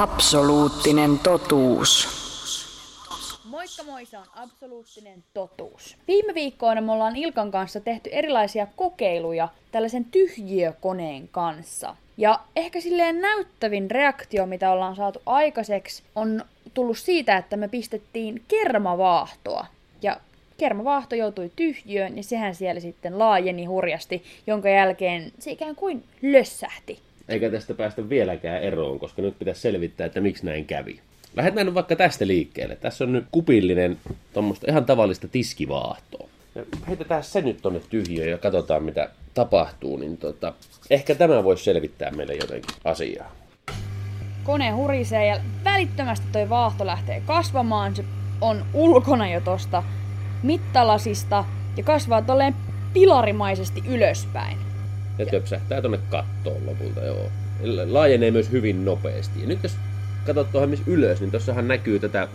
Absoluuttinen totuus. Moikka moi, se on absoluuttinen totuus. Viime viikkoina me ollaan Ilkan kanssa tehty erilaisia kokeiluja tällaisen tyhjiökoneen kanssa. Ja ehkä silleen näyttävin reaktio, mitä ollaan saatu aikaiseksi, on tullut siitä, että me pistettiin kermavaahtoa. Ja kermavaahto joutui tyhjiöön, niin sehän siellä sitten laajeni hurjasti, jonka jälkeen se ikään kuin lössähti. Eikä tästä päästä vieläkään eroon, koska nyt pitäisi selvittää, että miksi näin kävi. Lähdetään nyt vaikka tästä liikkeelle. Tässä on nyt kupillinen, tuommoista ihan tavallista tiskivaahtoa. Ja heitetään se nyt tonne tyhjiöön ja katsotaan mitä tapahtuu, niin tota, ehkä tämä voisi selvittää meille jotenkin asiaa. Kone hurisee ja välittömästi toi vaahto lähtee kasvamaan. Se on ulkona jo tosta mittalasista ja kasvaa tolleen pilarimaisesti ylöspäin. Ja töpsähtää tonne kattoon lopulta, joo. Laajenee myös hyvin nopeasti. Ja nyt jos katsot tuohon missä ylös, niin tuossahan näkyy tätä ää,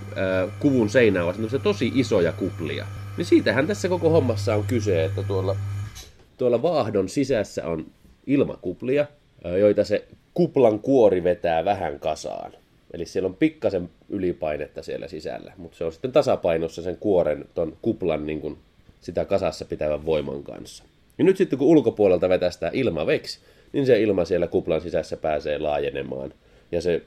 kuvun seinää on tosi isoja kuplia. Niin siitähän tässä koko hommassa on kyse, että tuolla, tuolla vaahdon sisässä on ilmakuplia, ää, joita se kuplan kuori vetää vähän kasaan. Eli siellä on pikkasen ylipainetta siellä sisällä, mutta se on sitten tasapainossa sen kuoren, ton kuplan niin kuin sitä kasassa pitävän voiman kanssa. Ja nyt sitten kun ulkopuolelta vetästää ilma veksi, niin se ilma siellä kuplan sisässä pääsee laajenemaan. Ja se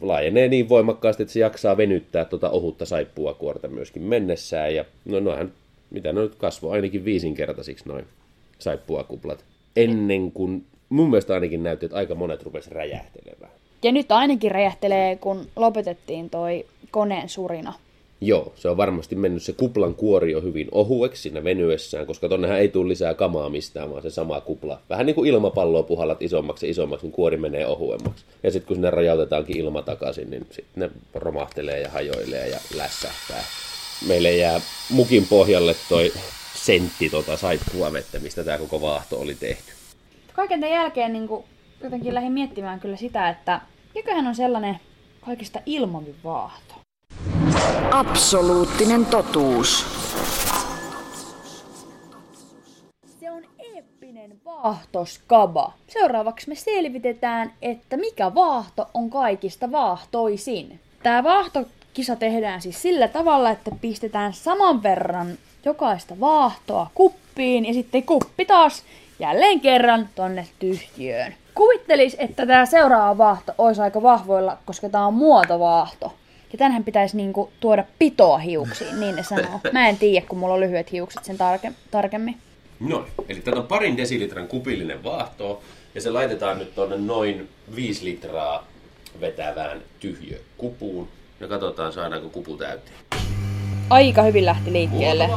laajenee niin voimakkaasti, että se jaksaa venyttää tuota ohutta saippua kuorta myöskin mennessään. Ja no noin, mitä ne nyt kasvoi, ainakin viisinkertaisiksi noin saippuakuplat. Ennen kuin mun mielestä ainakin näytti, että aika monet rupesi räjähtelemään. Ja nyt ainakin räjähtelee, kun lopetettiin toi koneen surina. Joo, se on varmasti mennyt se kuplan kuori jo hyvin ohueksi siinä venyessään, koska tonnehän ei tule lisää kamaa mistään, vaan se sama kupla. Vähän niin kuin ilmapalloa puhallat isommaksi ja isommaksi, niin kuori menee ohuemmaksi. Ja sitten kun sinne rajautetaankin ilma takaisin, niin sitten ne romahtelee ja hajoilee ja lässähtää. Meille jää mukin pohjalle toi sentti tota saippua vettä, mistä tämä koko vaahto oli tehty. Kaiken tämän jälkeen niin kuin, jotenkin lähdin miettimään kyllä sitä, että mikähän on sellainen kaikista ilmavin vaahto. Absoluuttinen totuus. Se on eeppinen vaahtoskaba. Seuraavaksi me selvitetään, että mikä vaahto on kaikista vaahtoisin. Tämä vaahtokisa tehdään siis sillä tavalla, että pistetään saman verran jokaista vaahtoa kuppiin ja sitten kuppi taas jälleen kerran tonne tyhjiöön. Kuvittelis, että tämä seuraava vaahto olisi aika vahvoilla, koska tämä on muotovaahto. Ja tänhän pitäisi niinku tuoda pitoa hiuksiin, niin ne sanoo. Mä en tiedä, kun mulla on lyhyet hiukset sen tarke- tarkemmin. No, eli tätä on parin desilitran kupillinen vaahto, ja se laitetaan nyt tuonne noin 5 litraa vetävään tyhjökupuun. Ja katsotaan, saadaanko kupu täyteen. Aika hyvin lähti liikkeelle.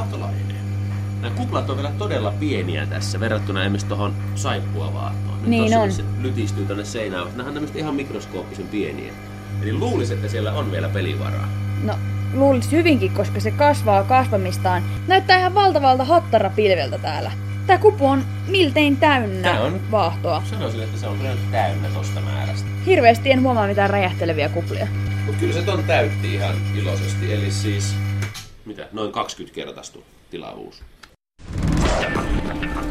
Nämä kuplat on vielä todella pieniä tässä verrattuna esimerkiksi tuohon saippua vaahtoon. Nyt Niin on. Se lytistyy tuonne seinään. Nämä on tämmöistä ihan mikroskooppisen pieniä. Eli luulisi, että siellä on vielä pelivaraa. No, luulisi hyvinkin, koska se kasvaa kasvamistaan. Näyttää ihan valtavalta hattarapilveltä täällä. Tää kupu on miltein täynnä Tää on. vaahtoa. Sanoisin, että se on kyllä täynnä tosta määrästä. Hirveästi en huomaa mitään räjähteleviä kuplia. Mutta kyllä se ton täytti ihan iloisesti. Eli siis, mitä, noin 20 kertaistu tilavuus.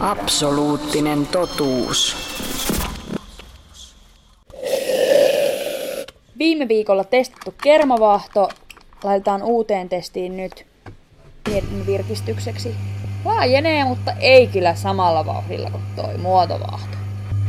Absoluuttinen totuus. Viime viikolla testattu kermavaahto laitetaan uuteen testiin nyt mietin virkistykseksi. Laajenee, mutta ei kyllä samalla vauhdilla kuin toi muotovaahto.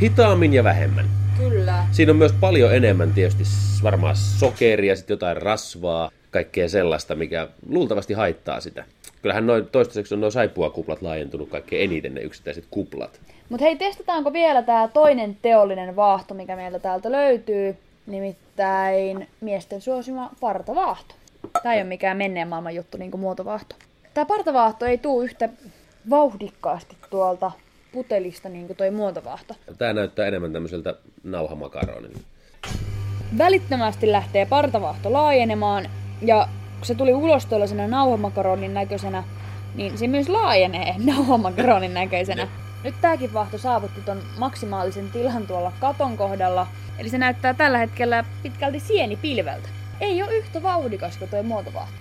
Hitaammin ja vähemmän. Kyllä. Siinä on myös paljon enemmän tietysti varmaan sokeria, sitten jotain rasvaa, kaikkea sellaista, mikä luultavasti haittaa sitä. Kyllähän noin toistaiseksi on noin saippuakuplat laajentunut kaikkein eniten ne yksittäiset kuplat. Mutta hei, testataanko vielä tämä toinen teollinen vaahto, mikä meiltä täältä löytyy. Nimittäin miesten suosima partavaahto. Tämä ei ole mikään menneen maailman juttu, niin kuin muotovaahto. Tämä partavaahto ei tule yhtä vauhdikkaasti tuolta putelista niin kuin toi muotovaahto. Tämä näyttää enemmän tämmöiseltä nauhamakaronilta. Välittömästi lähtee partavaahto laajenemaan ja kun se tuli ulos tuollaisena nauhamakaronin näköisenä, niin se myös laajenee nauhamakaronin näköisenä. Nyt tääkin vaahto saavutti ton maksimaalisen tilan tuolla katon kohdalla, eli se näyttää tällä hetkellä pitkälti sienipilveltä. Ei ole yhtä vauhdikas kuin toi muotovaahto.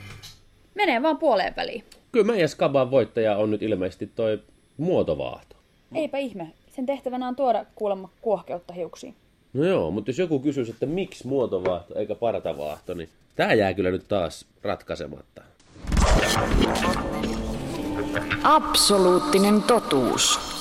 Menee vaan puoleen väliin. Kyllä meidän Skaban voittaja on nyt ilmeisesti toi muotovaahto. Eipä ihme. Sen tehtävänä on tuoda kuulemma kuohkeutta hiuksiin. No joo, mutta jos joku kysyisi, että miksi muotovaahto eikä partavaahto, niin tää jää kyllä nyt taas ratkaisematta. Absoluuttinen totuus.